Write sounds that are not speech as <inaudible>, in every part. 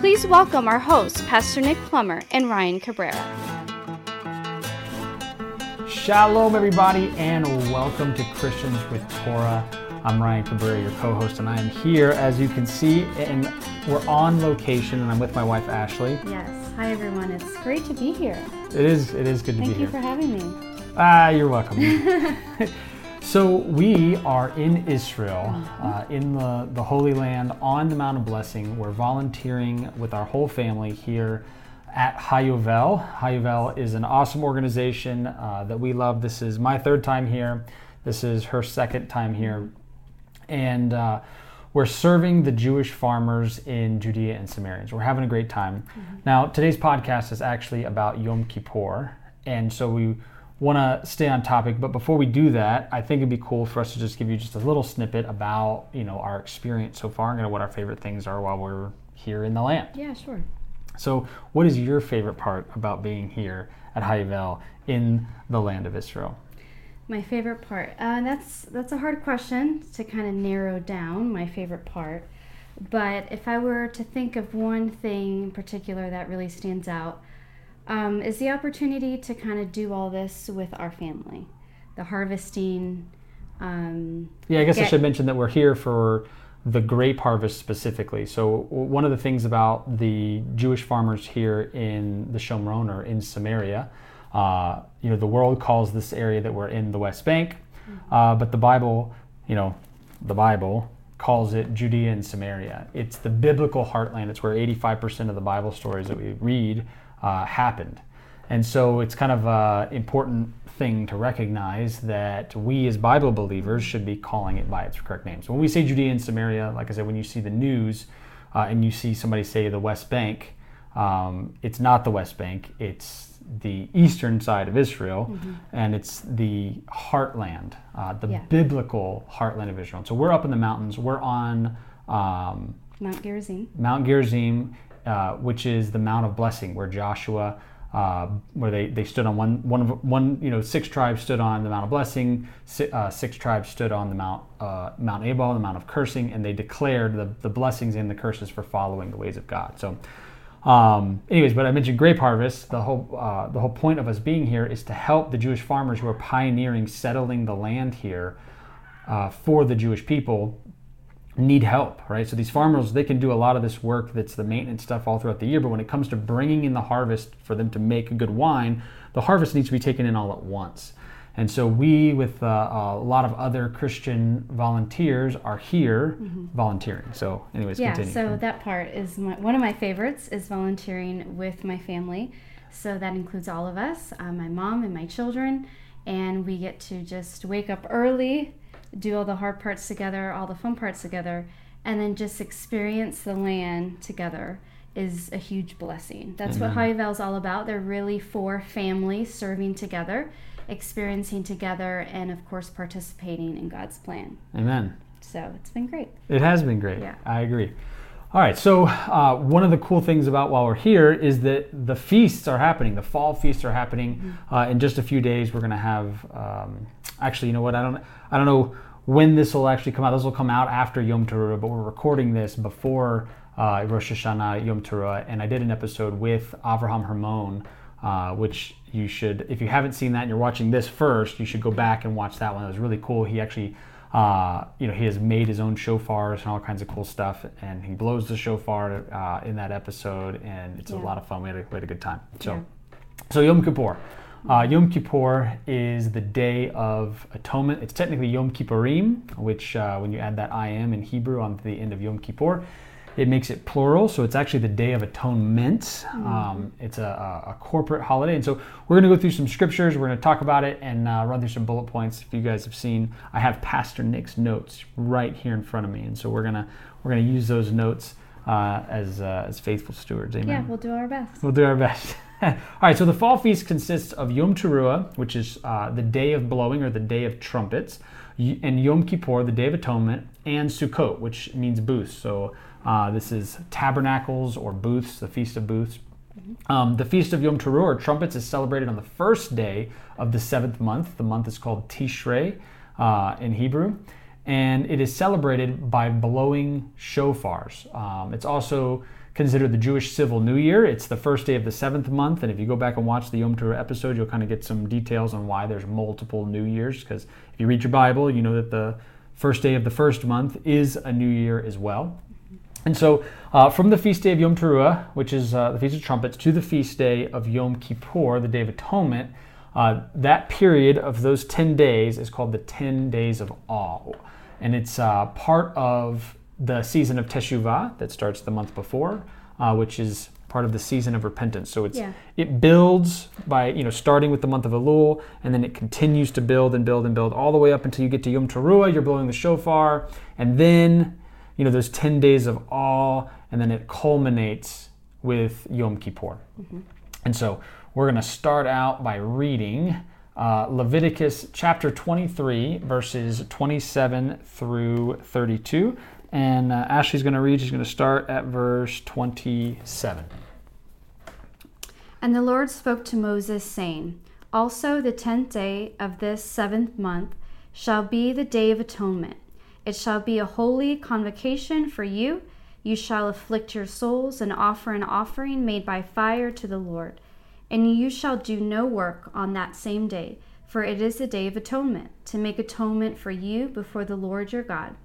Please welcome our hosts, Pastor Nick Plummer and Ryan Cabrera. Shalom, everybody, and welcome to Christians with Torah. I'm Ryan Cabrera, your co host, and I am here, as you can see, and we're on location, and I'm with my wife, Ashley. Yes. Hi, everyone. It's great to be here. It is, it is good to Thank be here. Thank you for having me. Ah, you're welcome. <laughs> so we are in Israel, uh, in the, the Holy Land, on the Mount of Blessing. We're volunteering with our whole family here at HaYovel. HaYovel is an awesome organization uh, that we love. This is my third time here. This is her second time here. And uh, we're serving the Jewish farmers in Judea and Samaria. So we're having a great time. Now, today's podcast is actually about Yom Kippur. And so we want to stay on topic. But before we do that, I think it'd be cool for us to just give you just a little snippet about, you know, our experience so far and kind of what our favorite things are while we're here in the land. Yeah, sure. So, what is your favorite part about being here at HaYovel in the land of Israel? My favorite part. Uh, that's that's a hard question to kind of narrow down. My favorite part, but if I were to think of one thing in particular that really stands out, um, is the opportunity to kind of do all this with our family, the harvesting. Um, Yeah, I guess I should mention that we're here for the grape harvest specifically. So, one of the things about the Jewish farmers here in the Shomron or in Samaria, uh, you know, the world calls this area that we're in the West Bank, uh, but the Bible, you know, the Bible calls it Judea and Samaria. It's the biblical heartland. It's where 85% of the Bible stories that we read uh, happened. And so it's kind of an important thing to recognize that we as Bible believers should be calling it by its correct name. So when we say Judea and Samaria, like I said, when you see the news uh, and you see somebody say the West Bank, um, it's not the West Bank, it's the eastern side of Israel, and it's the heartland, uh, the Yeah. biblical heartland of Israel. So we're up in the mountains, we're on. Um, Mount Gerizim. Mount Gerizim, uh, which is the Mount of Blessing, where Joshua, uh, where they, they stood on one one of one you know six tribes stood on the Mount of Blessing, si- uh, six tribes stood on the Mount uh, Mount Ebal, the Mount of Cursing, and they declared the, the blessings and the curses for following the ways of God. So. Um, anyways, but I mentioned grape harvest. The whole uh, the whole point of us being here is to help the Jewish farmers who are pioneering settling the land here uh, for the Jewish people need help, right? So these farmers, they can do a lot of this work that's the maintenance stuff all throughout the year, but when it comes to bringing in the harvest for them to make a good wine, the harvest needs to be taken in all at once. And so we, with uh, a lot of other Christian volunteers, are here volunteering. So, anyways, Yeah, continue. so that part is my, one of my favorites is volunteering with my family. So that includes all of us, uh, my mom and my children, and we get to just wake up early, do all the hard parts together, all the fun parts together, and then just experience the land together is a huge blessing. That's what HaYovel is all about. They're really for families serving together, experiencing together, and of course participating in God's plan. Amen. So it's been great. It has been great. Yeah. I agree. All right, so uh, one of the cool things about while we're here is that the feasts are happening. The fall feasts are happening uh, in just a few days. We're going to have. Um, actually, you know what? I don't. I don't know when this will actually come out. This will come out after Yom Teruah, but we're recording this before uh, Rosh Hashanah Yom Teruah, and I did an episode with Avraham Hermon, uh, which you should, if you haven't seen that and you're watching this first, you should go back and watch that one. It was really cool. He actually uh, you know, he has made his own shofars and all kinds of cool stuff, and he blows the shofar uh, in that episode, and it's a lot of fun. We had a, we had a good time. So, Yeah. so Yom Kippur. Uh, Yom Kippur is the day of atonement. It's technically Yom Kippurim, which uh, when you add that I am in Hebrew onto the end of Yom Kippur, it makes it plural. So it's actually the Day of Atonement. Um, it's a, a, a corporate holiday. And so we're going to go through some scriptures. We're going to talk about it and uh, run through some bullet points. If you guys have seen, I have Pastor Nick's notes right here in front of me. And so we're going to we're going to use those notes uh, as, uh, as faithful stewards. Amen. Yeah, we'll do our best. We'll do our best. <laughs> <laughs> All right, so the fall feast consists of Yom Teruah, which is uh, the day of blowing or the day of trumpets, and Yom Kippur, the day of atonement, and Sukkot, which means booths. So uh, this is tabernacles or booths, the feast of booths. Um, the feast of Yom Teruah or trumpets is celebrated on the first day of the seventh month. The month is called Tishrei uh, in Hebrew, and it is celebrated by blowing shofars. Um, it's also considered the Jewish Civil New Year. It's the first day of the seventh month, and if you go back and watch the Yom Teruah episode, you'll kind of get some details on why there's multiple New Years. Because if you read your Bible, you know that the first day of the first month is a new year as well. And so, uh, from the feast day of Yom Teruah, which is uh, the Feast of Trumpets, to the feast day of Yom Kippur, the Day of Atonement, uh, that period of those 10 days is called the 10 Days of Awe. And it's uh, part of the season of Teshuvah that starts the month before, uh, which is part of the season of repentance. So it's yeah. it builds by you know starting with the month of Elul, and then it continues to build and build and build all the way up until you get to Yom Teruah. You're blowing the shofar, and then you know those ten days of awe, and then it culminates with Yom Kippur. Mm-hmm. And so we're going to start out by reading. Uh, Leviticus chapter 23, verses 27 through 32. And uh, Ashley's going to read, she's going to start at verse 27. And the Lord spoke to Moses, saying, Also the tenth day of this seventh month shall be the day of atonement. It shall be a holy convocation for you. You shall afflict your souls and offer an offering made by fire to the Lord. And you shall do no work on that same day, for it is the day of atonement, to make atonement for you before the Lord your God.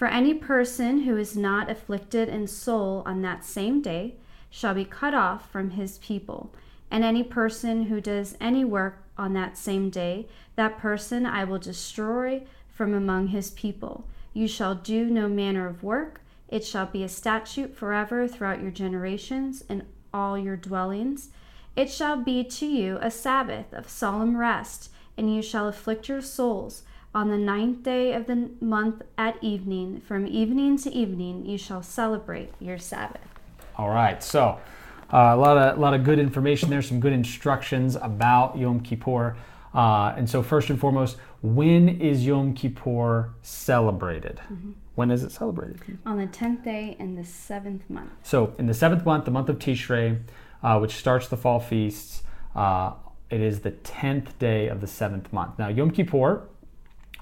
For any person who is not afflicted in soul on that same day shall be cut off from his people. And any person who does any work on that same day, that person I will destroy from among his people. You shall do no manner of work. It shall be a statute forever throughout your generations in all your dwellings. It shall be to you a Sabbath of solemn rest, and you shall afflict your souls on the ninth day of the month at evening, from evening to evening, you shall celebrate your Sabbath. All right, so uh, a lot of a lot of good information there, some good instructions about Yom Kippur. Uh, and so, first and foremost, when is Yom Kippur celebrated? Mm-hmm. When is it celebrated? On the tenth day in the seventh month. So, in the seventh month, the month of Tishrei, uh, which starts the fall feasts, uh, it is the tenth day of the seventh month. Now, Yom Kippur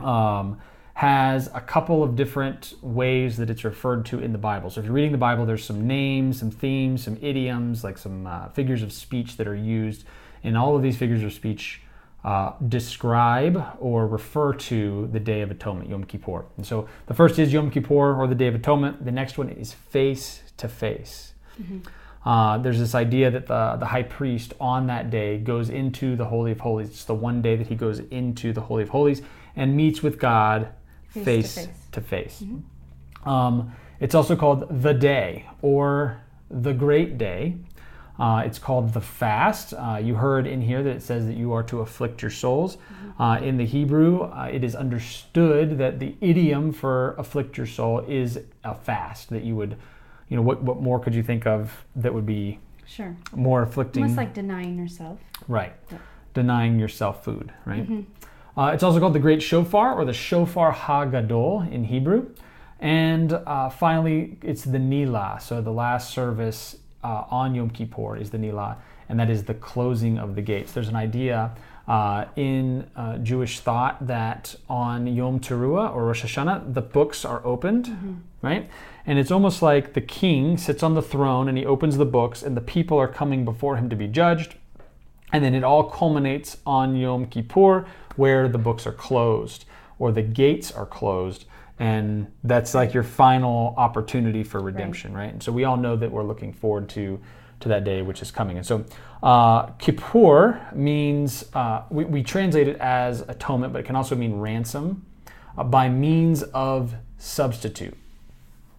um, has a couple of different ways that it's referred to in the Bible. So if you're reading the Bible, there's some names, some themes, some idioms, like some uh, figures of speech that are used. And all of these figures of speech uh, describe or refer to the Day of Atonement, Yom Kippur. And so the first is Yom Kippur or the Day of Atonement. The next one is face to face. Mm-hmm. Uh, there's this idea that the, the high priest on that day goes into the Holy of Holies. It's the one day that he goes into the Holy of Holies and meets with God face, face to face. To face. Mm-hmm. Um, it's also called the day or the great day. Uh, it's called the fast. Uh, you heard in here that it says that you are to afflict your souls. Mm-hmm. Uh, in the Hebrew, uh, it is understood that the idiom for afflict your soul is a fast. That you would, you know, what, what more could you think of that would be sure more afflicting? Almost like denying yourself. Right. Yep. Denying yourself food, right? Mm-hmm. Uh, it's also called the Great Shofar or the Shofar HaGadol in Hebrew. And uh, finally, it's the Nila. So the last service uh, on Yom Kippur is the Nila, and that is the closing of the gates. There's an idea uh, in uh, Jewish thought that on Yom Teruah or Rosh Hashanah, the books are opened, mm-hmm. right? And it's almost like the king sits on the throne and he opens the books, and the people are coming before him to be judged. And then it all culminates on Yom Kippur, where the books are closed or the gates are closed. And that's like your final opportunity for redemption, right? right? And so we all know that we're looking forward to to that day which is coming. And so uh, Kippur means, uh, we, we, translate it as atonement, but it can also mean ransom uh, by means of substitute.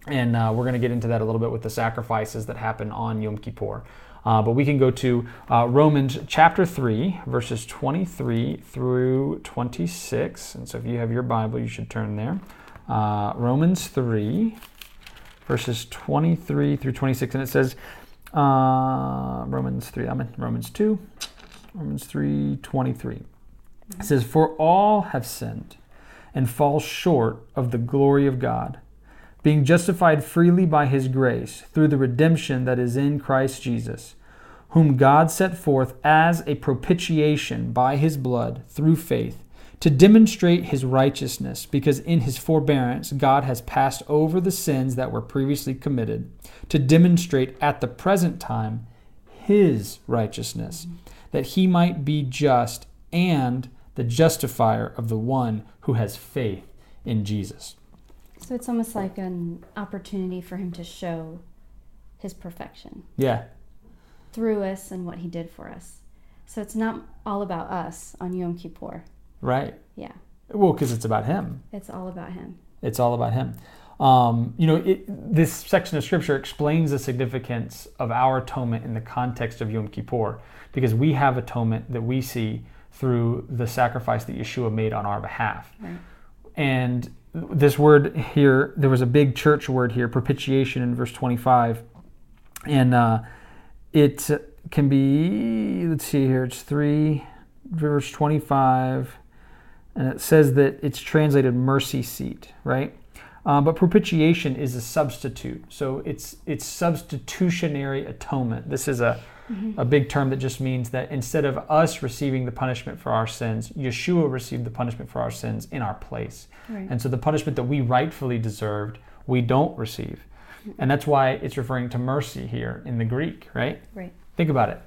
And uh, we're going to get into that a little bit with the sacrifices that happen on Yom Kippur. Uh, but we can go to uh, Romans chapter 3, verses 23 through 26. And so if you have your Bible, you should turn there. Uh, Romans 3, verses 23 through 26. And it says, uh, Romans 3, I'm in Romans 2, Romans 3 23. It says, For all have sinned and fall short of the glory of God, being justified freely by his grace through the redemption that is in Christ Jesus, whom God set forth as a propitiation by his blood through faith to demonstrate his righteousness, because in his forbearance God has passed over the sins that were previously committed, to demonstrate at the present time his righteousness, that he might be just and the justifier of the one who has faith in Jesus. So it's almost like an opportunity for him to show his perfection Yeah, through us and what he did for us. So it's not all about us on Yom Kippur. right. Yeah, Well, because it's about him. it's all about him. It's all about him. Um, you know, it, this section of scripture explains the significance of our atonement in the context of Yom Kippur, because we have atonement that we see through the sacrifice that Yeshua made on our behalf. Right. And this word here, there was a big church word here, propitiation in verse 25. And uh, it can be, let's see here, it's 3, verse 25. And it says that it's translated mercy seat, right? Uh, but propitiation is a substitute. So it's, it's substitutionary atonement. This is a, a big term that just means that instead of us receiving the punishment for our sins, Yeshua received the punishment for our sins in our place. Right. And so the punishment that we rightfully deserved, we don't receive. And that's why it's referring to mercy here in the Greek, right? Right. Think about it.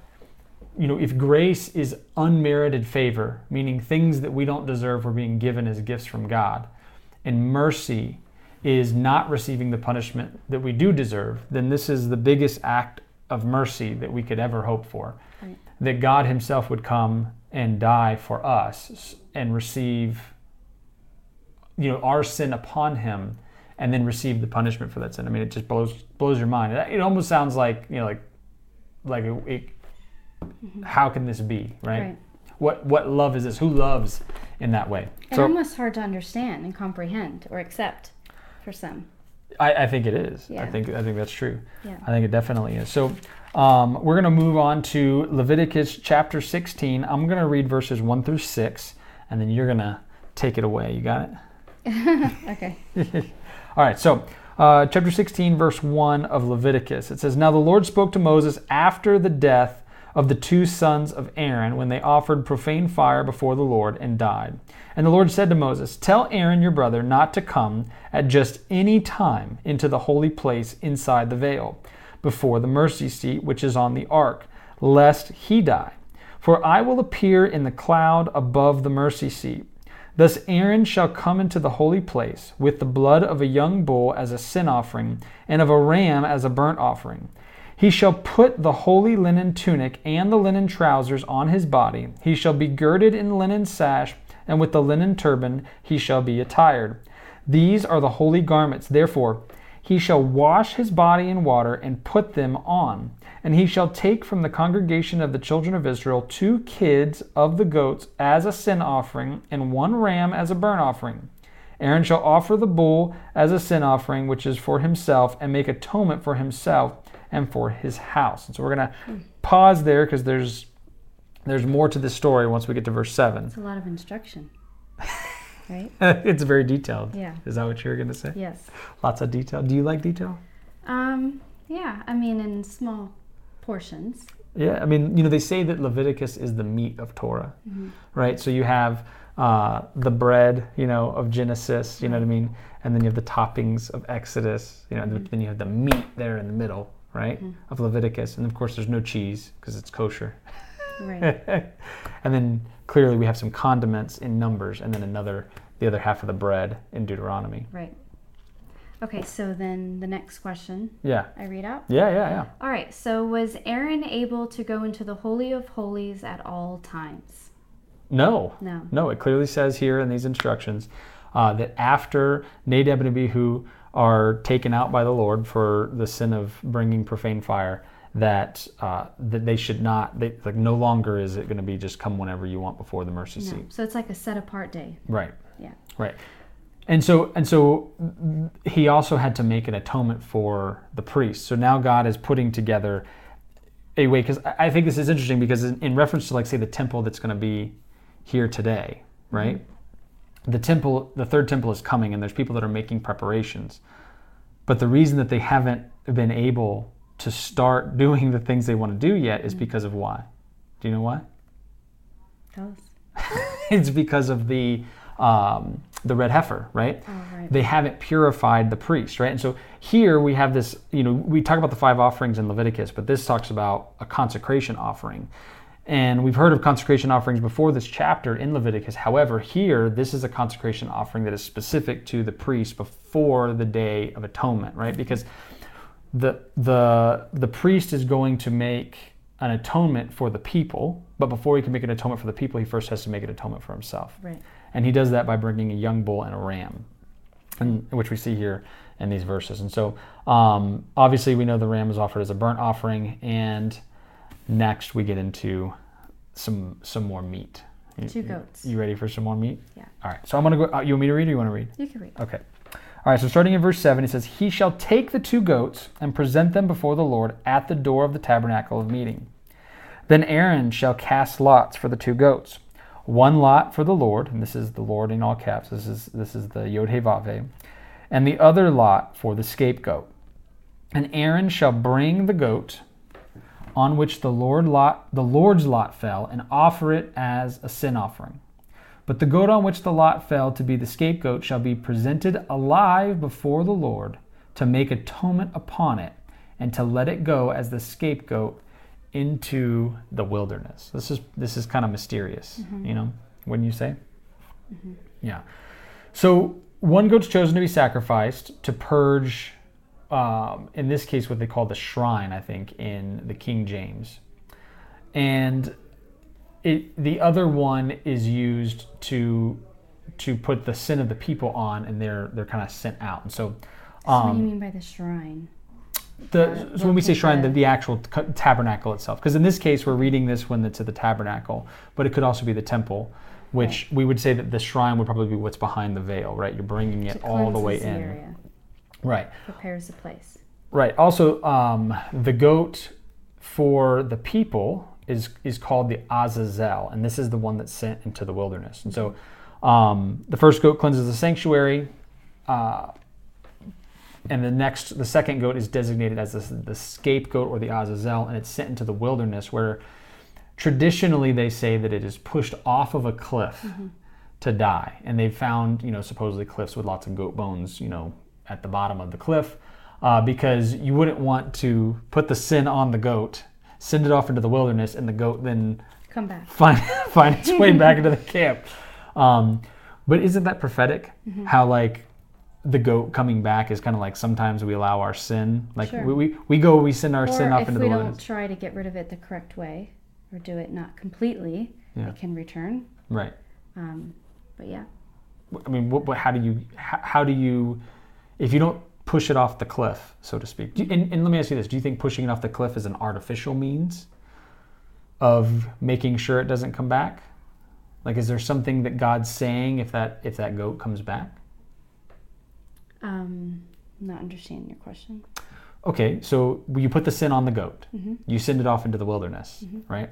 You know, if grace is unmerited favor, meaning things that we don't deserve were being given as gifts from God, and mercy is not receiving the punishment that we do deserve, then this is the biggest act of mercy that we could ever hope for. Right. That God Himself would come and die for us and receive, you know, our sin upon Him, and then receive the punishment for that sin. I mean, it just blows blows your mind. It, almost sounds like you know, like like it, it, mm-hmm. how can this be, right? Right. What what love is this? Who loves in that way? And almost hard to understand and comprehend or accept for some. I, I think it is. I think I think that's true. Yeah. I think it definitely is. So um, we're going to move on to Leviticus chapter 16. I'm going to read verses 1 through 6, and then you're going to take it away. You got it? <laughs> Okay. <laughs> All right, so uh, chapter 16, verse 1 of Leviticus. It says, Now the Lord spoke to Moses after the death of the two sons of Aaron when they offered profane fire before the Lord and died. And the Lord said to Moses, Tell Aaron your brother not to come at just any time into the holy place inside the veil, before the mercy seat which is on the ark, lest he die. For I will appear in the cloud above the mercy seat. Thus Aaron shall come into the holy place with the blood of a young bull as a sin offering, and of a ram as a burnt offering. He shall put the holy linen tunic and the linen trousers on his body. He shall be girded in linen sash, and with the linen turban he shall be attired. These are the holy garments. Therefore, he shall wash his body in water and put them on. And he shall take from the congregation of the children of Israel two kids of the goats as a sin offering, and one ram as a burnt offering. Aaron shall offer the bull as a sin offering, which is for himself, and make atonement for himself and for his house. And so we're going to pause there because there's there's more to this story once we get to verse seven. It's a lot of instruction. <laughs> Right? it's very detailed. Yeah. Is that what you're going to say? Yes. Lots of detail. Do you like detail? Um, yeah, I mean in small portions. Yeah, I mean, you know, they say that Leviticus is the meat of Torah, right? So you have uh, the bread, you know, of Genesis, you know what I mean, and then you have the toppings of Exodus, you know, and then you have the meat there in the middle, right, of Leviticus, and of course there's no cheese because it's kosher, Right. <laughs> and then clearly we have some condiments in Numbers, and then another, the other half of the bread in Deuteronomy. right. Okay, so then the next question Yeah, I read out. yeah, yeah, yeah. All right, so was Aaron able to go into the Holy of Holies at all times? No, No. No, it clearly says here in these instructions uh, that after Nadab and Abihu are taken out by the Lord for the sin of bringing profane fire, that uh, that they should not, they, like no longer is it going to be just come whenever you want before the mercy No. seat. So it's like a set apart day. Right, Yeah. right. And so and so he also had to make an atonement for the priests. So now God is putting together a way because I think this is interesting because in, in reference to like say the temple that's going to be here today, right? The temple, the third temple is coming, and there's people that are making preparations. But the reason that they haven't been able to start <laughs> doing the things they want to do yet is because of why? Do you know why? Tell us. <laughs> it's because of the um, the red heifer, right? Oh, right. They haven't purified the priest, right? And so here we have this, you know, we talk about the five offerings in Leviticus, but this talks about a consecration offering. And we've heard of consecration offerings before this chapter in Leviticus. However, here this is a consecration offering that is specific to the priest before the day of atonement, right? Because the the the priest is going to make an atonement for the people, but before he can make an atonement for the people, he first has to make an atonement for himself. Right. And he does that by bringing a young bull and a ram, and, which we see here in these verses. And so, um, obviously, we know the ram is offered as a burnt offering, and next we get into some some more meat. You- Two goats. You ready for some more meat? Yeah. All right. So I'm gonna go. Uh, you want me to read, or you want to read? You can read. Okay. All right, so starting in verse 7, he says, He shall take the two goats and present them before the Lord at the door of the tabernacle of meeting. Then Aaron shall cast lots for the two goats, one lot for the Lord, and this is the Lord in all caps, this is, this is the Yod He Vav and the other lot for the scapegoat. And Aaron shall bring the goat on which the Lord lot, the Lord's lot fell, and offer it as a sin offering. But the goat on which the lot fell to be the scapegoat shall be presented alive before the Lord to make atonement upon it and to let it go as the scapegoat into the wilderness. This is this is kind of mysterious, mm-hmm. you know, wouldn't you say? Mm-hmm. Yeah. So one goat's chosen to be sacrificed to purge, um, in this case, what they call the shrine, I think, in the King James, and it, the other one is used to to put the sin of the people on, and they're they're kind of sent out. And so, So what do you um, mean by the shrine? the so when we say shrine, the, the- actual tabernacle itself, because in this case we're reading this when it's at the tabernacle, but it could also be the temple, which we would say that the shrine would probably be what's behind the veil, right? You're bringing it all the way in, right? prepares the place. Right. Also, um, the goat for the people is is called the Azazel, and this is the one that's sent into the wilderness. And so, um, the first goat cleanses the sanctuary, uh, and the next, the second goat is designated as the, the scapegoat or the Azazel, and it's sent into the wilderness where traditionally they say that it is pushed off of a cliff to die and they've found you know supposedly cliffs with lots of goat bones you know at the bottom of the cliff uh, because you wouldn't want to put the sin on the goat send it off into the wilderness and the goat then Come back. find <laughs> find its way back into the <laughs> camp um, but isn't that prophetic how like the goat coming back is kind of like sometimes we allow our sin like Sure. we, we, we go we send our sin off into Or off if we the don't try to get rid of it the correct way, or do it not completely, Yeah. it can return. right Um, but yeah, I mean, what, what, how do you, how, how do you, if you don't push it off the cliff, so to speak? You- and, and let me ask you this: Do you think pushing it off the cliff is an artificial means of making sure it doesn't come back? Like, is there something that God's saying if that if that goat comes back? um, not understanding your question. Okay, so you put the sin on the goat. You send it off into the wilderness, right?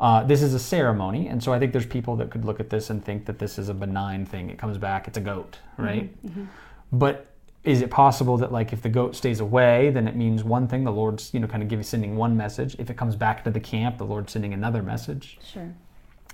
Uh, this is a ceremony, and so I think there's people that could look at this and think that this is a benign thing. It comes back, it's a goat, right? But is it possible that like if the goat stays away, then it means one thing? The Lord's you know kind of giving sending one message. If it comes back to the camp, the Lord's sending another message. Sure.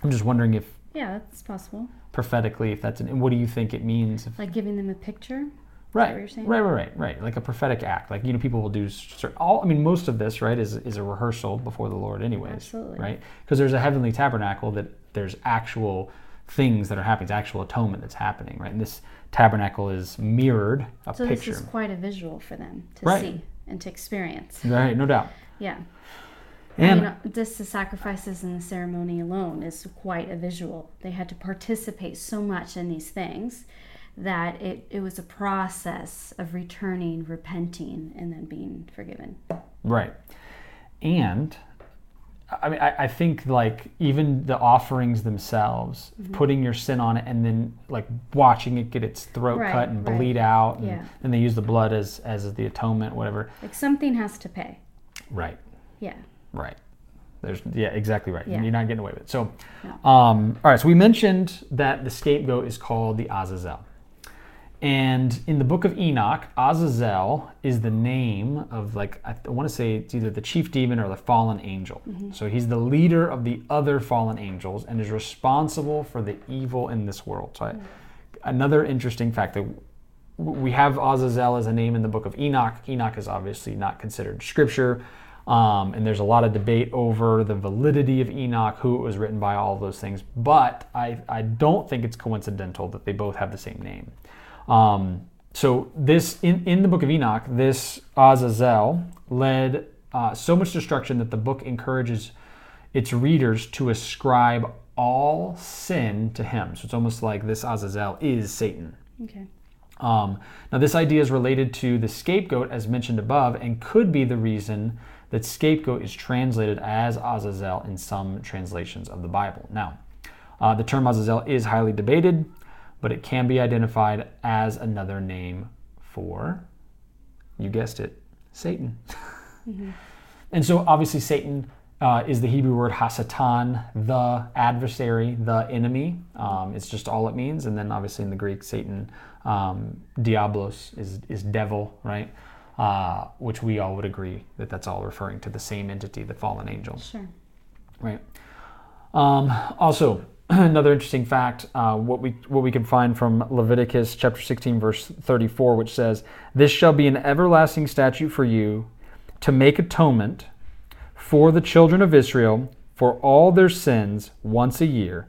I'm just wondering if Yeah, that's possible. prophetically, if that's an, what do you think it means? If, Like giving them a picture. right, what you're saying? right, right, right, right. Like a prophetic act. Like you know, people will do certain. All I mean, most of this, right, is is a rehearsal before the Lord, anyways. Absolutely. Right, because there's a heavenly tabernacle that there's actual things that are happening. It's actual atonement that's happening, right? And this tabernacle is mirrored a So picture. this is quite a visual for them to Right. see and to experience. Right, no doubt. Yeah. And I mean, this the sacrifices and the ceremony alone is quite a visual. They had to participate so much in these things that it, it was a process of returning, repenting, and then being forgiven. Right. And I mean, I, I think like even the offerings themselves, Mm-hmm. putting your sin on it and then like watching it get its throat Right, cut and right. bleed out, and, Yeah. and they use the blood as as the atonement, whatever. Like something has to pay. Right. Yeah. Right. There's yeah, exactly right. Yeah. You're not getting away with it. So, um, all right. So we mentioned that the scapegoat is called the Azazel, and in the book of Enoch, Azazel is the name of like I, want to say it's either the chief demon or the fallen angel. So he's the leader of the other fallen angels and is responsible for the evil in this world. So I, another interesting fact that we have Azazel as a name in the book of Enoch. Enoch is obviously not considered scripture. Um, and there's a lot of debate over the validity of Enoch, who it was written by, all those things. But I, I don't think it's coincidental that they both have the same name. Um, so this in, in the book of Enoch, this Azazel led uh, so much destruction that the book encourages its readers to ascribe all sin to him. So it's almost like this Azazel is Satan. Okay. Um, now, this idea is related to the scapegoat, as mentioned above, and could be the reason that scapegoat is translated as Azazel in some translations of the Bible. Now, uh, the term Azazel is highly debated, but it can be identified as another name for, you guessed it, Satan. And so, obviously, Satan uh, is the Hebrew word hasatan, the adversary, the enemy. Um, it's just all it means. And then, obviously, in the Greek, Satan, um, diablos, is, is devil, right? Uh, which we all would agree that that's all referring to the same entity, the fallen angel Sure. right? Um, also, <clears throat> another interesting fact: uh, what we what we can find from Leviticus chapter 16, verse 34, which says, "This shall be an everlasting statute for you, to make atonement for the children of Israel for all their sins once a year."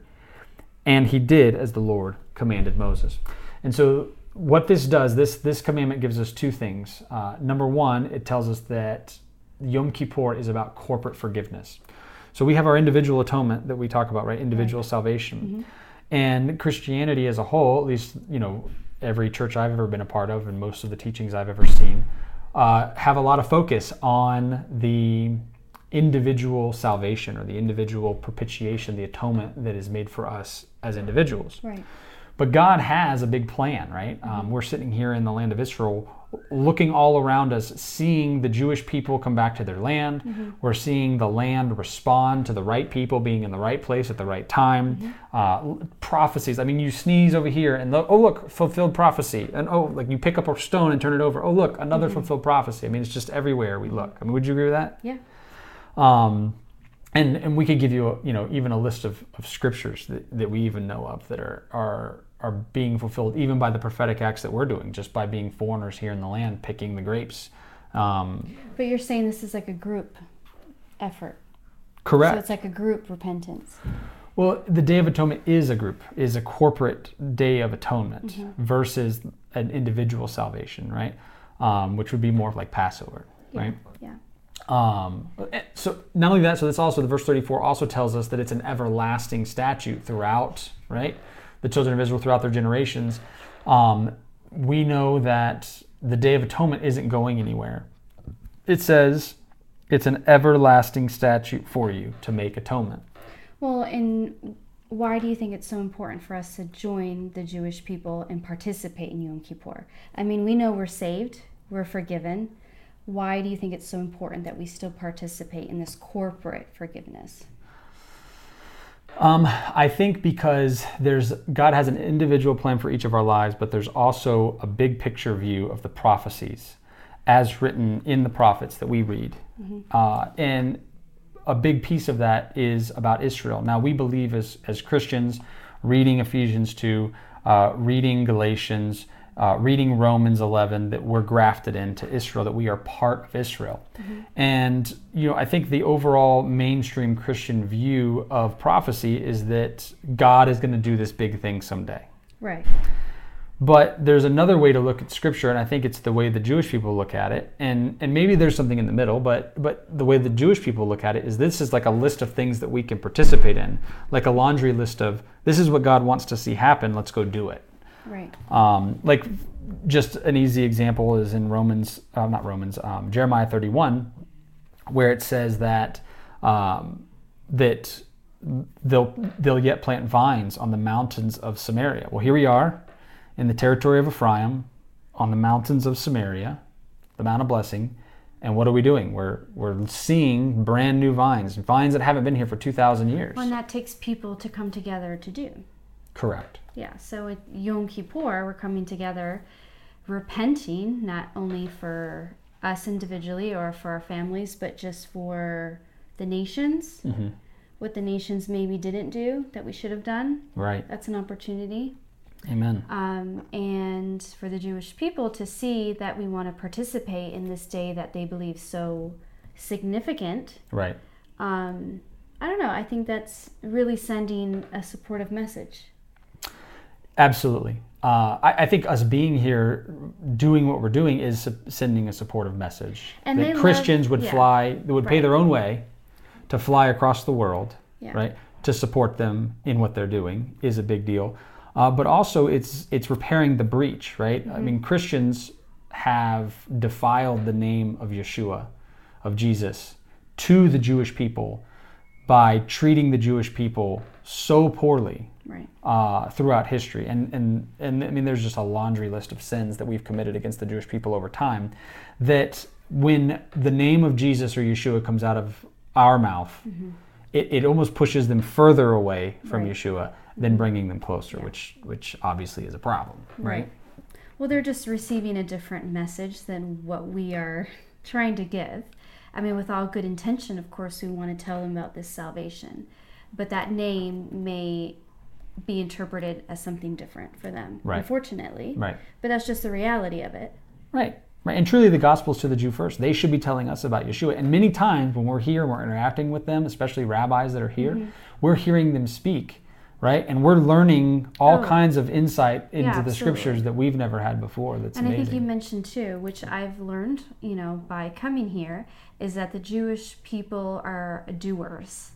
And he did as the Lord commanded Moses. And so, what this does, this this commandment gives us two things. Uh, number one, it tells us that Yom Kippur is about corporate forgiveness. So we have our individual atonement that we talk about, right? Individual salvation. And Christianity as a whole, at least, you know, every church I've ever been a part of and most of the teachings I've ever seen, uh, have a lot of focus on the individual salvation or the individual propitiation, the atonement that is made for us as individuals. Right. But God has a big plan, right? Um, we're sitting here in the land of Israel, looking all around us, seeing the Jewish people come back to their land. We're seeing the land respond to the right people being in the right place at the right time. Uh, prophecies. I mean, you sneeze over here, and look, oh look, fulfilled prophecy, and oh, like you pick up a stone and turn it over. Oh look, another fulfilled prophecy. I mean, it's just everywhere we look. I mean, would you agree with that? Yeah. Um, and and we could give you a, you know even a list of, of scriptures that, that we even know of that are are are being fulfilled even by the prophetic acts that we're doing just by being foreigners here in the land picking the grapes. Um, But you're saying this is like a group effort. correct. So it's like a group repentance. Well, the Day of Atonement is a group, is a corporate Day of Atonement versus an individual salvation, right? Um, which would be more of like Passover, right? Yeah. Um, so not only that, so this also the verse 34 also tells us that it's an everlasting statute throughout, right? The children of Israel throughout their generations. Um, we know that the Day of Atonement isn't going anywhere. It says it's an everlasting statute for you to make atonement. Well, and why do you think it's so important for us to join the Jewish people and participate in Yom Kippur? I mean, we know we're saved, we're forgiven. Why do you think it's so important that we still participate in this corporate forgiveness? Um, I think because there's God has an individual plan for each of our lives, but there's also a big picture view of the prophecies as written in the prophets that we read. Uh, and a big piece of that is about Israel. Now, we believe as, as Christians, reading Ephesians 2, uh, reading Galatians, uh, reading Romans 11, that we're grafted into Israel, that we are part of Israel. And, you know, I think the overall mainstream Christian view of prophecy is that God is going to do this big thing someday. Right. But there's another way to look at scripture, and I think it's the way the Jewish people look at it. And and maybe there's something in the middle, but but the way the Jewish people look at it is this is like a list of things that we can participate in, like a laundry list of this is what God wants to see happen. Let's go do it. Right. Um, like just an easy example is in Romans, uh, not Romans, um, Jeremiah 31, where it says that um, that they'll they'll yet plant vines on the mountains of Samaria. Well, here we are in the territory of Ephraim, on the mountains of Samaria, the Mount of Blessing, And what are we doing? We're we're seeing brand new vines, vines that haven't been here for two thousand years. When that takes people to come together to do. Correct. Yeah. So at Yom Kippur, we're coming together, repenting not only for us individually or for our families, but just for the nations. hmm What the nations maybe didn't do that we should have done. Right. That's an opportunity. Amen. um, and for the Jewish people to see that we want to participate in this day that they believe so significant. Right. Um, I don't know. I think that's really sending a supportive message. Absolutely. Uh, I, I think us being here, doing what we're doing, is su- sending a supportive message. And that love- Christians would yeah. fly, they would pay their own way to fly across the world, Yeah. right? To support them in what they're doing is a big deal. Uh, but also, it's it's repairing the breach, right? Mm-hmm. I mean, Christians have defiled the name of Yeshua, of Jesus, to the Jewish people by treating the Jewish people so poorly Right. uh, throughout history. And, and, and I mean, there's just a laundry list of sins that we've committed against the Jewish people over time that when the name of Jesus or Yeshua comes out of our mouth, it, it almost pushes them further away from Right. Yeshua than bringing them closer, which, which obviously is a problem, right? Well, they're just receiving a different message than what we are <laughs> trying to give. I mean, with all good intention, of course, we want to tell them about this salvation. But that name may be interpreted as something different for them, Right. unfortunately. Right. But that's just the reality of it. Right. Right. And truly, the gospel's to the Jew first. They should be telling us about Yeshua. And many times when we're here and we're interacting with them, especially rabbis that are here, Mm-hmm. we're hearing them speak, right? And we're learning all Oh. kinds of insight into Yeah, the scriptures that we've never had before. That's and I amazing. think you mentioned too, which I've learned, you know, by coming here, is that the Jewish people are doers.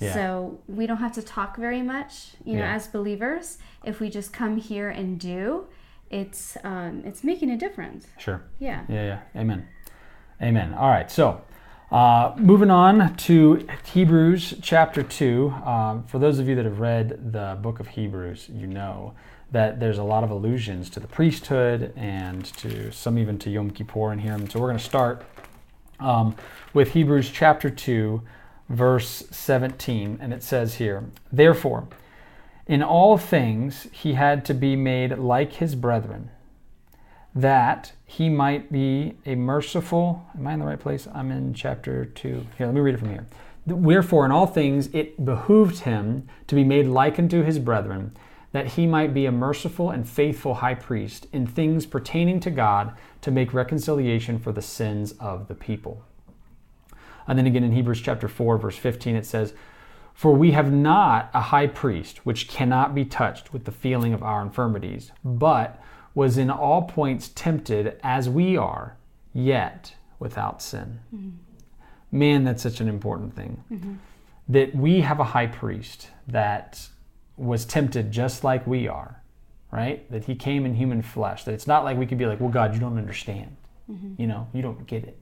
Yeah. So we don't have to talk very much, you know, Yeah. as believers. If we just come here and do, it's um, it's making a difference. Sure. Yeah. Yeah, yeah. Amen. Amen. All right. So, uh, moving on to Hebrews chapter 2. Um, for those of you that have read the book of Hebrews, you know that there's a lot of allusions to the priesthood and to some even to Yom Kippur in here. And so, we're going to start um, with Hebrews chapter 2, verse 17. And it says here, Therefore, in all things he had to be made like his brethren that he might be a merciful. Am I in the right place? I'm in chapter 2. Here, let me read it from here. Wherefore, in all things, it behooved him to be made like unto his brethren, that he might be a merciful and faithful high priest in things pertaining to God to make reconciliation for the sins of the people. And then again in Hebrews chapter 4, verse 15, it says, For we have not a high priest which cannot be touched with the feeling of our infirmities, but was in all points tempted as we are, yet without sin. Mm-hmm. Man, that's such an important thing. Mm-hmm. That we have a high priest that was tempted just like we are, right? That he came in human flesh. That it's not like we could be like, well, God, you don't understand. Mm-hmm. You know, you don't get it.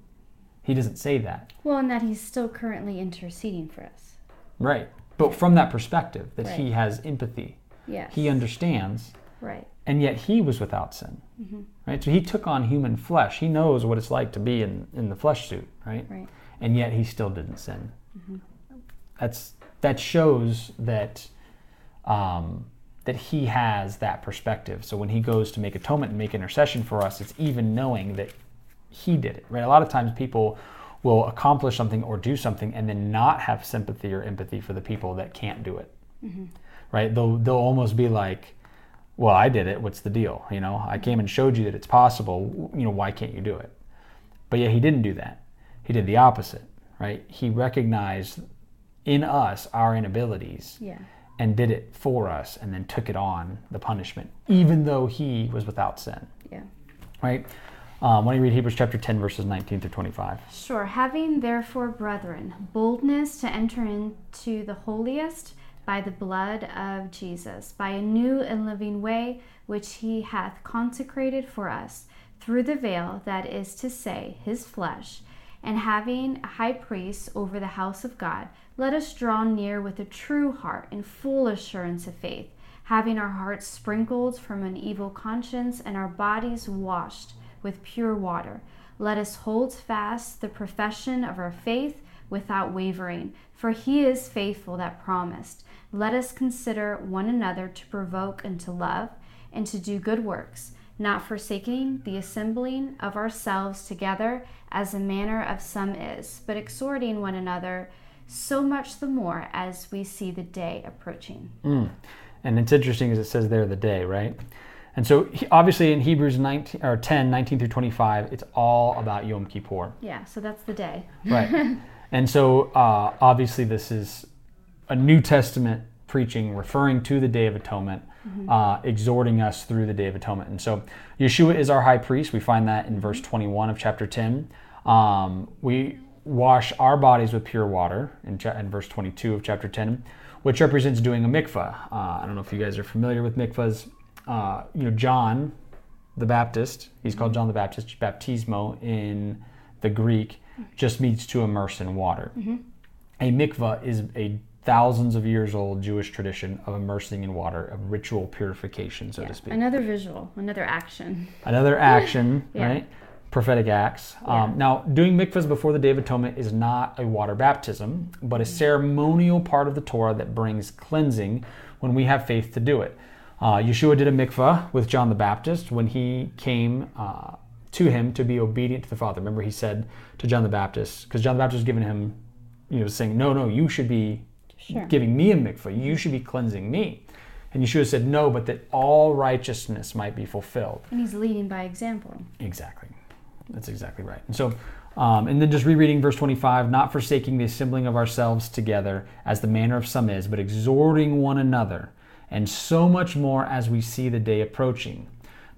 He doesn't say that. Well, and that he's still currently interceding for us. Right. But from that perspective, that he has empathy, Yes. he understands, right. and yet he was without sin. Mm-hmm. Right? So he took on human flesh. He knows what it's like to be in, in the flesh suit, right? Right. And yet he still didn't sin. Mm-hmm. That's that shows that um, that he has that perspective. So when he goes to make atonement and make intercession for us, it's even knowing that he did it. Right? A lot of times people will accomplish something or do something and then not have sympathy or empathy for the people that can't do it. Mm-hmm. Right? They'll they'll almost be like, "Well, I did it. What's the deal? You know, I came and showed you that it's possible. You know, why can't you do it?" But yet he didn't do that. He did the opposite. Right? He recognized in us our inabilities Yeah. and did it for us and then took it on the punishment, even though he was without sin. Yeah. Right? Um, why don't you read Hebrews chapter 10, verses 19 through 25? Sure. Having therefore, brethren, boldness to enter into the holiest by the blood of Jesus, by a new and living way which he hath consecrated for us through the veil, that is to say, his flesh, and having a high priest over the house of God, let us draw near with a true heart and full assurance of faith, having our hearts sprinkled from an evil conscience and our bodies washed with pure water. let us hold fast the profession of our faith without wavering, for he is faithful that promised. Let us consider one another to provoke unto love and to do good works, not forsaking the assembling of ourselves together as the manner of some is, but exhorting one another so much the more as we see the day approaching. Mm. And it's interesting as it says there the day, right? And so obviously in Hebrews 19 or 10, 19 through 25, it's all about Yom Kippur. Yeah, so that's the day. right. <laughs> And so uh, obviously this is a New Testament preaching referring to the Day of Atonement, mm-hmm. uh, exhorting us through the Day of Atonement. And so Yeshua is our high priest. We find that in verse 21 of chapter 10. Um, we wash our bodies with pure water in, cha- in, verse 22 of chapter 10, which represents doing a mikvah. Uh, I don't know if you guys are familiar with mikvahs. Uh, you know, John the Baptist, he's called John the Baptist, baptismo in the Greek, just means to immerse in water. Mm-hmm. A mikvah is a thousands of years old Jewish tradition of immersing in water, of ritual purification, so yeah. to speak. Another visual, another action. Another <laughs> action, yeah. right? prophetic acts. Yeah. Um, now, doing mikvahs before the Day of Atonement is not a water baptism, but a mm-hmm. ceremonial part of the Torah that brings cleansing when we have faith to do it. Uh, Yeshua did a mikvah with John the Baptist when he came uh, to him to be obedient to the Father. Remember, he said to John the Baptist, because John the Baptist was giving him, you know, saying, No, no, you should be sure. giving me a mikvah. You should be cleansing me. And Yeshua said, No, but that all righteousness might be fulfilled. And he's leading by example. Exactly. That's exactly right. And so, um, and then just rereading verse 25, not forsaking the assembling of ourselves together as the manner of some is, but exhorting one another, and so much more as we see the day approaching.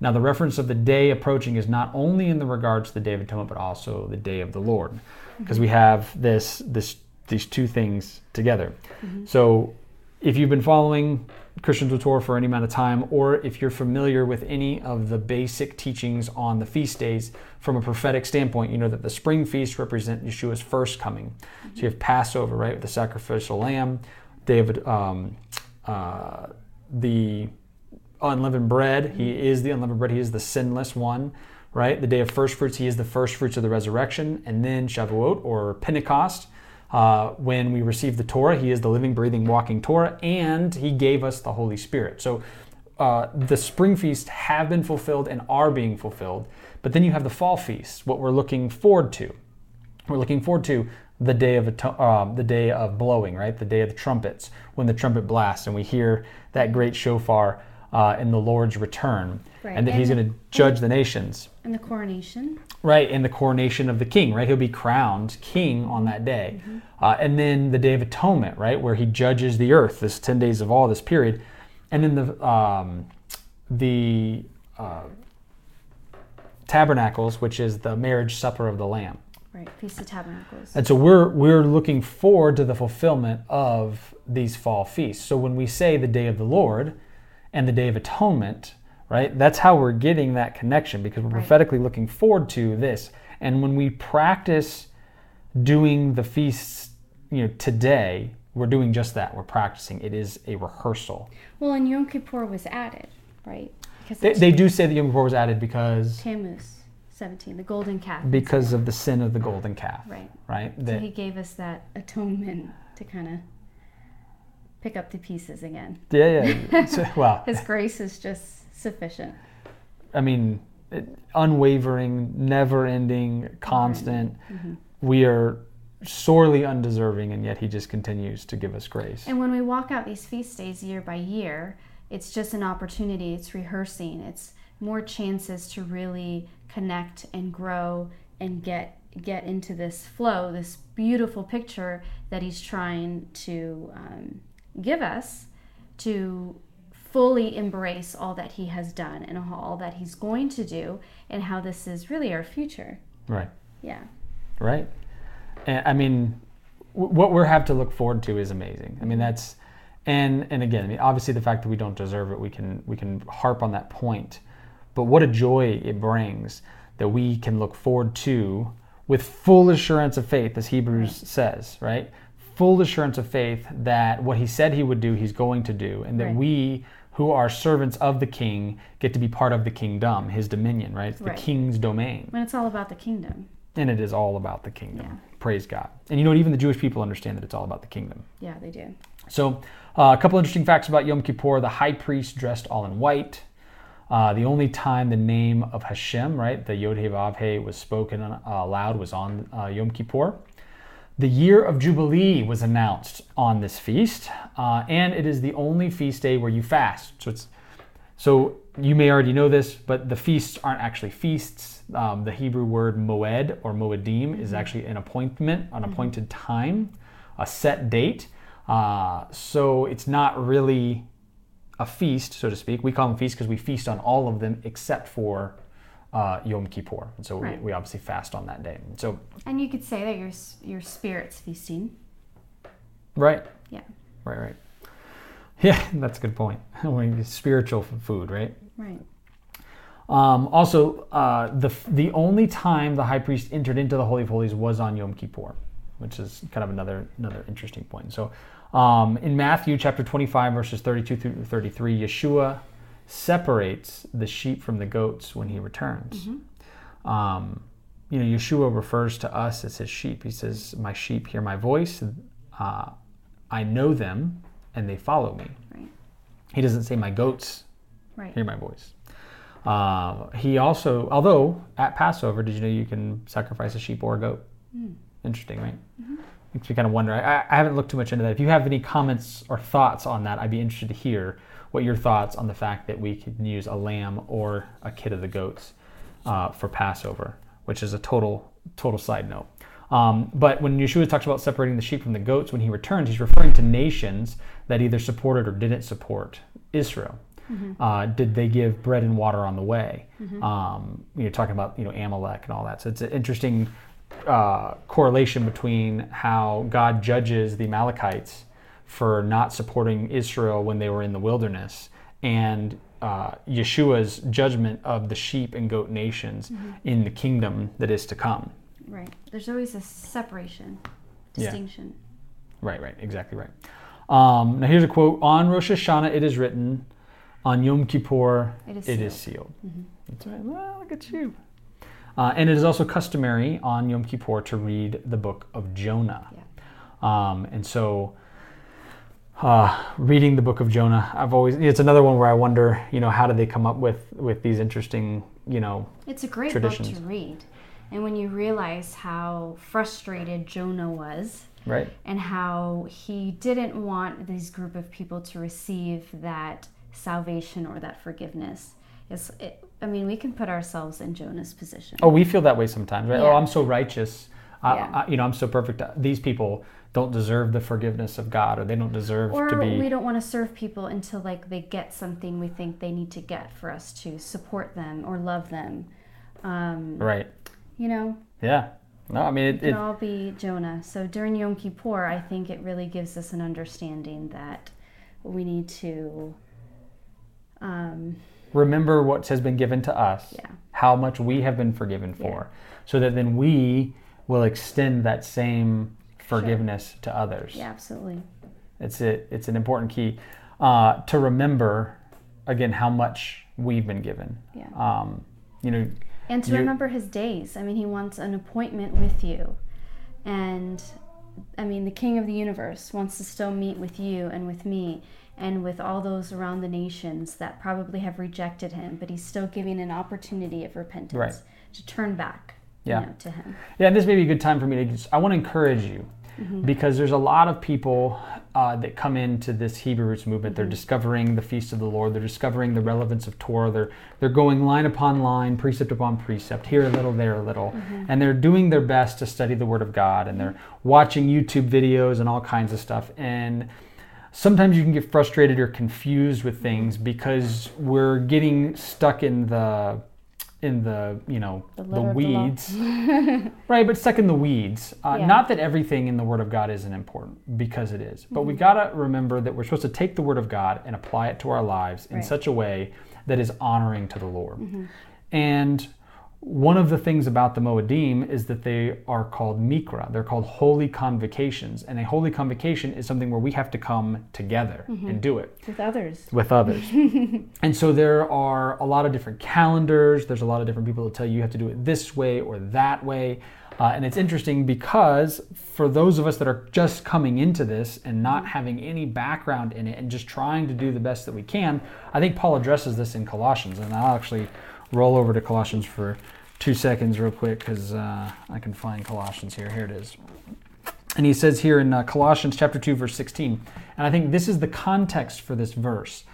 Now, the reference of the day approaching is not only in the regards to the Day of Atonement, but also the day of the Lord, because mm-hmm. we have this, this, these two things together. Mm-hmm. So, if you've been following Christians with Torah for any amount of time, or if you're familiar with any of the basic teachings on the feast days from a prophetic standpoint, you know that the spring feasts represent Yeshua's first coming. Mm-hmm. So you have Passover, right, with the sacrificial lamb, David, um, uh, the unleavened bread. He is the unleavened bread. He is the sinless one, right? The day of first fruits. He is the first fruits of the resurrection, and then Shavuot or Pentecost uh, when we receive the Torah. He is the living, breathing, walking Torah, and He gave us the Holy Spirit. So uh, the spring feasts have been fulfilled and are being fulfilled. But then you have the fall feast, what we're looking forward to. We're looking forward to the day of uh, the day of blowing, right? The day of the trumpets, when the trumpet blasts, and we hear that great shofar uh, in the Lord's return, right. and that and, He's going to judge the nations. And the coronation. Right, and the coronation of the king, right? He'll be crowned king on that day. Mm-hmm. Uh, and then the Day of Atonement, right? Where he judges the earth, this 10 days of all this period. And then the, um, the uh, tabernacles, which is the marriage supper of the Lamb. Right, Feast of Tabernacles. And so we're, we're looking forward to the fulfillment of these fall feasts. So when we say the Day of the Lord and the Day of Atonement, right? That's how we're getting that connection because we're right. prophetically looking forward to this. And when we practice doing the feasts, you know, today, we're doing just that. We're practicing. It is a rehearsal. Well, and Yom Kippur was added, right? Because they, they do say that Yom Kippur was added because Tammuz 17, the golden calf. Because of the sin of the golden calf. Right. Right. So that, he gave us that atonement to kind of pick up the pieces again. Yeah, yeah. <laughs> so, well, His grace is just sufficient. I mean, it, unwavering, never ending, constant. Mm-hmm. We are sorely undeserving, and yet He just continues to give us grace. And when we walk out these feast days year by year, it's just an opportunity, it's rehearsing, it's more chances to really connect and grow and get get into this flow, this beautiful picture that he's trying to um, give us to fully embrace all that he has done and all that he's going to do and how this is really our future. Right. Yeah. Right. And I mean, what we have to look forward to is amazing. I mean, that's and and again, I mean, obviously the fact that we don't deserve it, we can we can harp on that point. But what a joy it brings that we can look forward to with full assurance of faith, as Hebrews says, right? Full assurance of faith that what he said he would do, he's going to do, and that right. we who are servants of the king get to be part of the kingdom, his dominion, right? It's the Right. king's domain. When it's all about the kingdom. And it is all about the kingdom. Yeah. Praise God. And you know what? Even the Jewish people understand that it's all about the kingdom. Yeah, they do. So, uh, a couple interesting facts about Yom Kippur the high priest dressed all in white. Uh, the only time the name of Hashem, right, the Yod He Vav He, was spoken uh, aloud was on uh, Yom Kippur. The year of Jubilee was announced on this feast, uh, and it is the only feast day where you fast. So it's so you may already know this, but the feasts aren't actually feasts. Um, the Hebrew word moed or moedim is actually an appointment, an appointed time, a set date. Uh, so it's not really a feast, so to speak. We call them feasts because we feast on all of them except for uh, Yom Kippur. And so Right. we, we obviously fast on that day. So, And you could say that your your spirit's feasting. right, Yeah. right, right. Yeah, <laughs> that's a good point. <laughs> Spiritual food, right? Right. Um, also, uh, the the only time the high priest entered into the holy of holies was on Yom Kippur, which is kind of another another interesting point. So, um, in Matthew chapter 25 verses 32 through 33, Yeshua separates the sheep from the goats when he returns. Um, you know, Yeshua refers to us as his sheep. He says, "My sheep hear my voice. Uh, I know them, and they follow me." Right. He doesn't say, "My goats Right. hear my voice. Uh, he also, although at Passover, did you know you can sacrifice a sheep or a goat? Interesting, right? Makes me kind of wonder. I, I haven't looked too much into that. If you have any comments or thoughts on that, I'd be interested to hear what your thoughts on the fact that we can use a lamb or a kid of the goats uh, for Passover, which is a total total side note. Um, but when Yeshua talks about separating the sheep from the goats when he returns, he's referring to nations that either supported or didn't support Israel. Uh, did they give bread and water on the way? Um, you're talking about you know Amalek and all that. So it's an interesting uh, correlation between how God judges the Amalekites for not supporting Israel when they were in the wilderness and uh, Yeshua's judgment of the sheep and goat nations in the kingdom that is to come. Right. There's always a separation, Yeah. distinction. Right, right, exactly right. Um, now here's a quote: "On Rosh Hashanah it is written, on Yom Kippur It is it is sealed." sealed." That's right. Well, look at you. Uh, and it is also customary on Yom Kippur to read the book of Jonah. Um, and so, uh, reading the book of Jonah, I've always it's another one where I wonder, you know, how did they come up with with these interesting, you know, It's a great Traditions. book to read. And when you realize how frustrated Jonah was right? and how he didn't want this group of people to receive that salvation or that forgiveness. It's, it, I mean, we can put ourselves in Jonah's position. Oh, we feel that way sometimes, right? Yeah. Oh, I'm so righteous. I, Yeah. I, you know, I'm so perfect. These people don't deserve the forgiveness of God, or they don't deserve Or to be. we don't want to serve people until like they get something we think they need to get for us to support them or love them. Um, right. you know, Yeah. No, I mean, it it, can all be Jonah. So during Yom Kippur, I think it really gives us an understanding that we need to, um, remember what has been given to us, yeah, how much we have been forgiven for, so that then we will extend that same forgiveness to others. yeah, absolutely. It's a, it's an important key uh, to remember again how much we've been given. Yeah. Um, you know, And to You- remember his days. I mean, he wants an appointment with you. And I mean, the king of the universe wants to still meet with you and with me and with all those around the nations that probably have rejected him, but he's still giving an opportunity of repentance Right. to turn back Yeah. you know, to him. Yeah, and this may be a good time for me to just, I want to encourage you mm-hmm. because there's a lot of people uh, that come into this Hebrew roots movement. They're mm-hmm. discovering the feast of the Lord. They're discovering the relevance of Torah. They're, they're going line upon line, precept upon precept, here a little, there a little. Mm-hmm. And they're doing their best to study the Word of God. And they're watching YouTube videos and all kinds of stuff. And sometimes you can get frustrated or confused with things because we're getting stuck in the in the you know The the, of the weeds <laughs> right but stuck in the weeds uh, Yeah. not that everything in the word of god isn't important because it is but we Mm-hmm. got to remember that we're supposed to take the word of god and apply it to our lives in Right. such a way that is honoring to the lord Mm-hmm. and one of the things about the Moedim is that they are called mikra. They're called holy convocations. And a holy convocation is something where we have to come together and do it With others. with others. <laughs> and so there are a lot of different calendars. There's a lot of different people that tell you you have to do it this way or that way. Uh, and it's interesting because for those of us that are just coming into this and not having any background in it and just trying to do the best that we can, I think Paul addresses this in Colossians. And I'll actually roll over to Colossians for two seconds, real quick, because uh, I can find Colossians here. Here it is. And he says here in uh, Colossians chapter 2 verse 16. And I think this is the context for this verse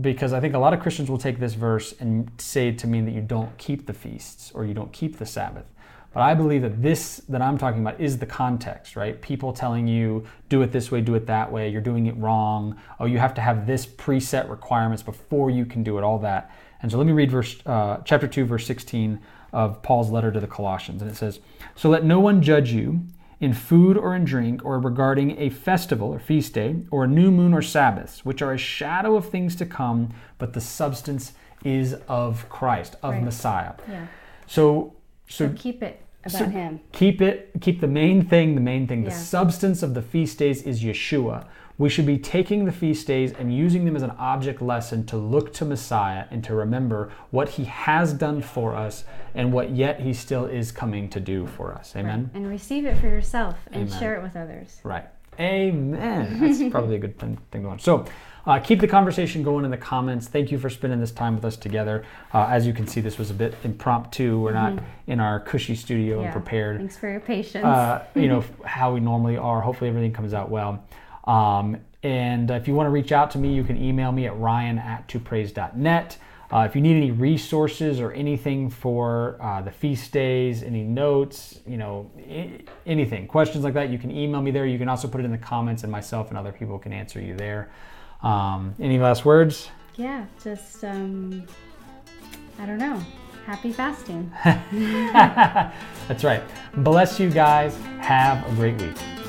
because I think a lot of Christians will take this verse and say it to mean that you don't keep the feasts or you don't keep the Sabbath. But I believe that this that I'm talking about is the context, right? People telling you do it this way, do it that way, you're doing it wrong. Oh, you have to have this preset requirements before you can do it. All that. And so let me read verse uh, chapter two, verse 16 of Paul's letter to the Colossians, and it says, "So let no one judge you." in food or in drink, or regarding a festival or feast day, or a new moon or Sabbaths, which are a shadow of things to come, but the substance is of Christ, of Right. Messiah. Yeah. So, so, So keep it about so him. keep it, keep the main thing, the main thing. The substance of the feast days is Yeshua. We should be taking the feast days and using them as an object lesson to look to Messiah and to remember what he has done for us and what yet he still is coming to do for us. Amen. And receive it for yourself and Amen. share it with others. Right. Amen. That's <laughs> probably a good thing, thing going. So, uh, keep the conversation going in the comments. Thank you for spending this time with us together. Uh, as you can see, this was a bit impromptu. We're not in our cushy studio and Mm-hmm. Prepared. Thanks for your patience. Uh, you know <laughs> how we normally are. Hopefully, everything comes out well. Um, and if you want to reach out to me, you can email me at ryan at topraise.net. Uh, if you need any resources or anything for uh, the feast days, any notes, you know, anything, questions like that, you can email me there. You can also put it in the comments, and myself and other people can answer you there. Um, any last words? yeah, just um I don't know. Happy fasting. <laughs> That's right. Bless you guys. Have a great week.